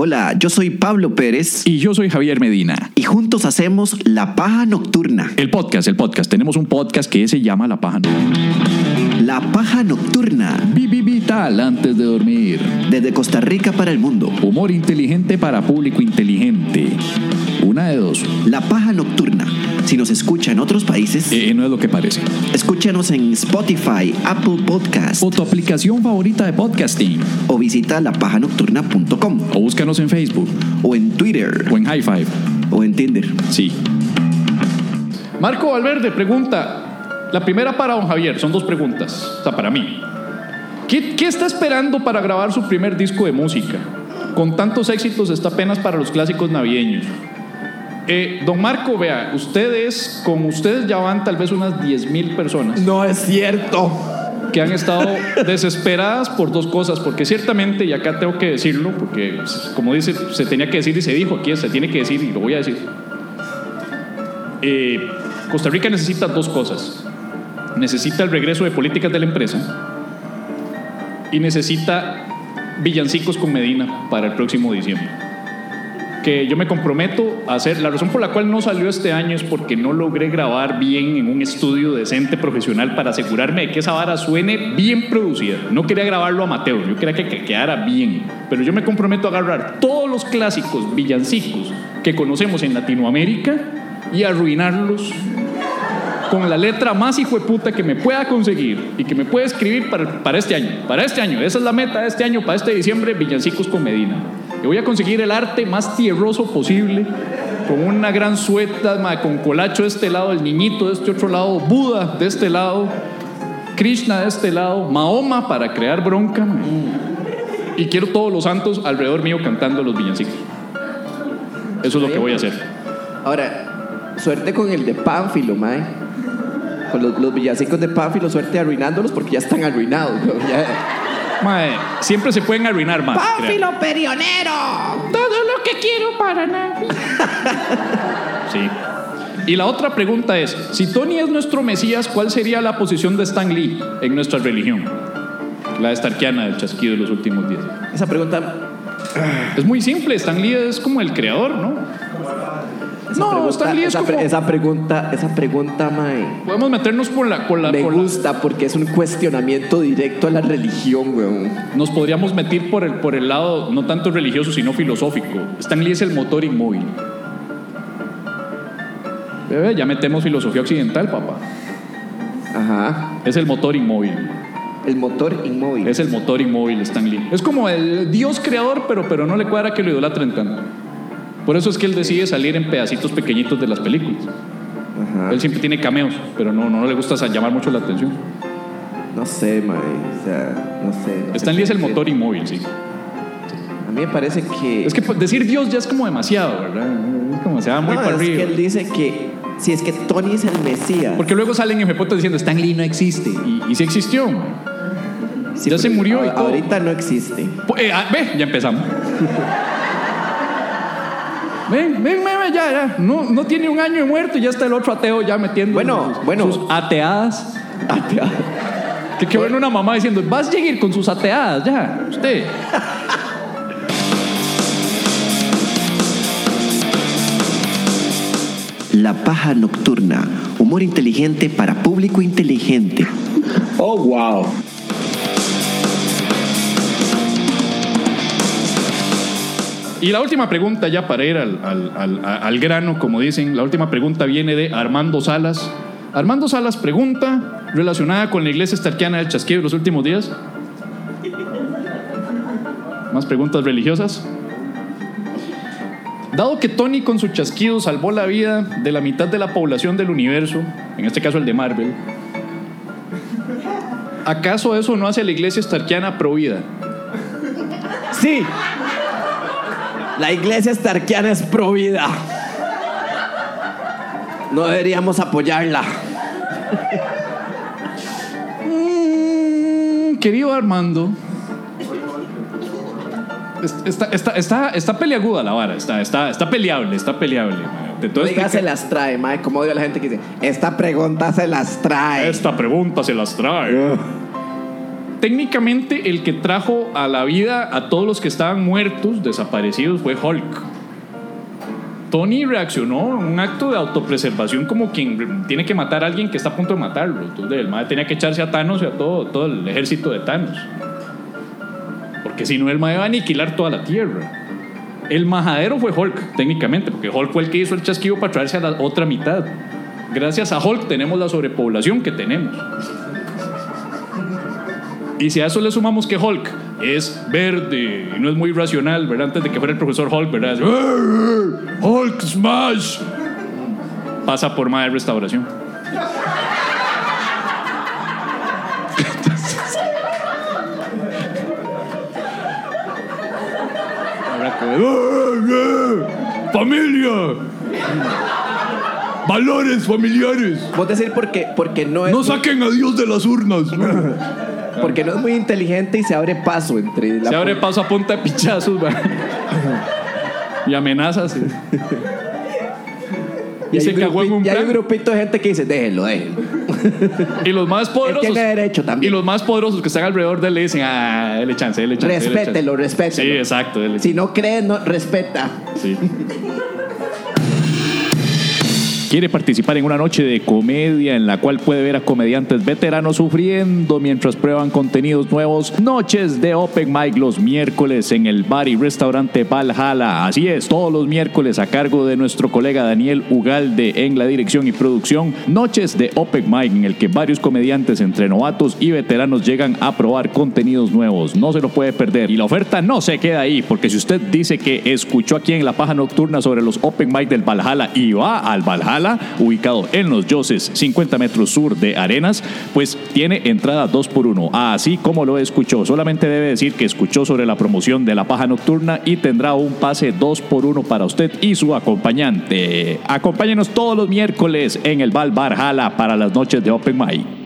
Hola, yo soy Pablo Pérez Y yo soy Javier Medina. y juntos hacemos La Paja Nocturna. El podcast, el podcast. Tenemos un podcast que se llama La Paja. La Paja Nocturna, vital antes de dormir. desde Costa Rica para el mundo. Humor inteligente para público inteligente. Una de dos. La Paja Nocturna. Si nos escucha en otros países, Eh, no es lo que parece. escúchanos en Spotify, Apple Podcast O tu aplicación favorita de podcasting. o visita lapajanocturna.com O búscanos en Facebook. o en Twitter O en High Five. o en Tinder. Sí. Marco Valverde pregunta. La primera para don Javier, son dos preguntas. O sea, para mí. ¿Qué, qué está esperando para grabar su primer disco de música? Con tantos éxitos está apenas para los clásicos navideños. Eh, don Marco, vea, ustedes, con ustedes ya van tal vez unas 10 mil personas No es cierto. que han estado desesperadas por dos cosas, porque ciertamente, y acá tengo que decirlo, porque pues, como dice, se tenía que decir y se dijo, aquí se tiene que decir y lo voy a decir. Eh, Costa Rica necesita dos cosas. Necesita el regreso de políticas de la empresa y necesita villancicos con Medina para el próximo diciembre. Que yo me comprometo a hacer. La razón por la cual no salió este año es porque no logré grabar bien en un estudio decente profesional para asegurarme de que esa vara suene bien producida. No quería grabarlo amateur, yo quería que, que quedara bien. Pero yo me comprometo a agarrar todos los clásicos villancicos que conocemos en Latinoamérica y arruinarlos con la letra más hijo de puta que me pueda conseguir y que me pueda escribir para, para este año. Para este año, esa es la meta de este año, para este diciembre, Villancicos con Medina. Y voy a conseguir el arte más tierroso posible, con una gran sueta, con colacho de este lado, el niñito de este otro lado, Buda de este lado, Krishna de este lado, Mahoma para crear bronca. Y quiero todos los santos alrededor mío cantando los villancicos. Eso es lo que voy a hacer. Ahora, suerte con el de Pánfilo, mae. Con los, los villancicos de Pánfilo, suerte arruinándolos porque ya están arruinados. Ya- Mae, siempre se pueden arruinar más. ¡Pánfilo perionero! Todo lo que quiero para Navidad. Sí. Y la otra pregunta es, si Tony es nuestro Mesías, ¿cuál sería la posición de Stan Lee en nuestra religión? La estarquiana del chasquido de los últimos días. Esa pregunta. Es muy simple, Stan Lee es como el creador, ¿no? Esa No, pregunta, Stan Lee es esa, pre- como- esa pregunta, esa pregunta, mae. Podemos meternos por la... Por la, Me por la- gusta porque es un cuestionamiento directo a la religión, weón. nos podríamos meter por el, por el lado no tanto religioso, sino filosófico. Stan Lee es el motor inmóvil. Bebé, ya metemos filosofía occidental, papá. Ajá. Es el motor inmóvil. El motor inmóvil. Es el motor inmóvil Stan Lee. Es como el Dios creador, pero, pero no le cuadra que lo idolatren tanto. Por eso es que él decide salir en pedacitos pequeñitos de las películas. Ajá. Él siempre tiene cameos, pero no, no le gusta llamar mucho la atención. No sé, mae. O sea, no sé. no sé Stan Lee es el motor inmóvil, sí. A mí me parece que. Es que decir Dios ya es como demasiado, ¿verdad? Es como se va muy No, para es arriba. que él dice que si es que Tony es el Mesías. Porque luego salen en fotos diciendo Stan Lee no existe. Y, y sí existió. Sí, ya se murió y a- todo. Ahorita no existe. Pues, eh, ah, ve, ya empezamos. ven, ven, ven, ya, ya. No, no tiene un año de muerto y ya está el otro ateo ya metiendo Bueno, sus, bueno. sus ateadas. Que qué bueno una mamá diciendo, vas a seguir con sus ateadas, ya, usted. La Paja Nocturna, humor inteligente para público inteligente. Oh, wow. Y la última pregunta, ya para ir al, al- al- al grano, como dicen, la última pregunta viene de Armando Salas. Armando Salas pregunta, relacionada con la iglesia estarquiana del chasquido de los últimos días. Más preguntas religiosas. Dado que Tony con su chasquido salvó la vida de la mitad de la población del universo, en este caso el de Marvel, ¿acaso eso no hace a la iglesia estarquiana prohibida? Sí. La iglesia estarquiana es pro vida. No deberíamos apoyarla. Mm, querido Armando. es- Está, está, está, está peleaguda la vara, está, está, está peleable, está peleable. Todo Oiga, se las trae, mae. Como odio a la gente que dice, esta pregunta se las trae. Esta pregunta se las trae. Técnicamente el que trajo a la vida a todos los que estaban muertos, desaparecidos, fue Hulk. Tony reaccionó en un acto de autopreservación como quien tiene que matar a alguien que está a punto de matarlo. Entonces el mae tenía que echarse a Thanos y a todo, todo el ejército de Thanos. Porque si no, el mae va a aniquilar toda la Tierra. El majadero fue Hulk, técnicamente, porque Hulk fue el que hizo el chasquido para traerse a la otra mitad. Gracias a Hulk tenemos la sobrepoblación que tenemos. Y si a eso le sumamos que Hulk es verde y no es muy racional, ¿verdad? Antes de que fuera el profesor Hulk, ¿verdad? Es, "Arr, Hulk Smash. Pasa por más de restauración. Ahora como, "Arr, arr, ¡Familia! ¡Valores familiares! Vos decir porque, porque no es ¡No saquen a Dios de las urnas! porque no es muy inteligente y se abre paso entre la Se abre paso a punta de pichazos, ¿verdad? Y amenazas. sí. y Y se hay un cagó en grupi- un y hay un plan. grupito de gente que dice, déjenlo, déjenlo. Y los más poderosos. tiene derecho también. Y los más poderosos que están alrededor de él le dicen, ah, dele chance, dele chance. dele Respételo, chance". respételo. Sí, exacto. dele Si no cree, no respeta. Sí. Quiere participar en una noche de comedia en la cual puede ver a comediantes veteranos sufriendo mientras prueban contenidos nuevos. Noches de Open Mic los miércoles en el bar y restaurante Valhalla. Así es, todos los miércoles a cargo de nuestro colega Daniel Ugalde en la dirección y producción. Noches de Open Mic en el que varios comediantes entre novatos y veteranos llegan a probar contenidos nuevos. No se lo puede perder. Y la oferta no se queda ahí, porque si usted dice que escuchó aquí en la paja nocturna sobre los Open Mic del Valhalla y va al Valhalla, ubicado en los Yoses, 50 metros sur de Arenas, pues tiene entrada 2 por 1 Así como lo escuchó, solamente debe decir que escuchó sobre la promoción de la paja nocturna y tendrá un pase 2 por 1 para usted y su acompañante. Acompáñenos todos los miércoles en el Val Valhalla para las noches de Open Mic.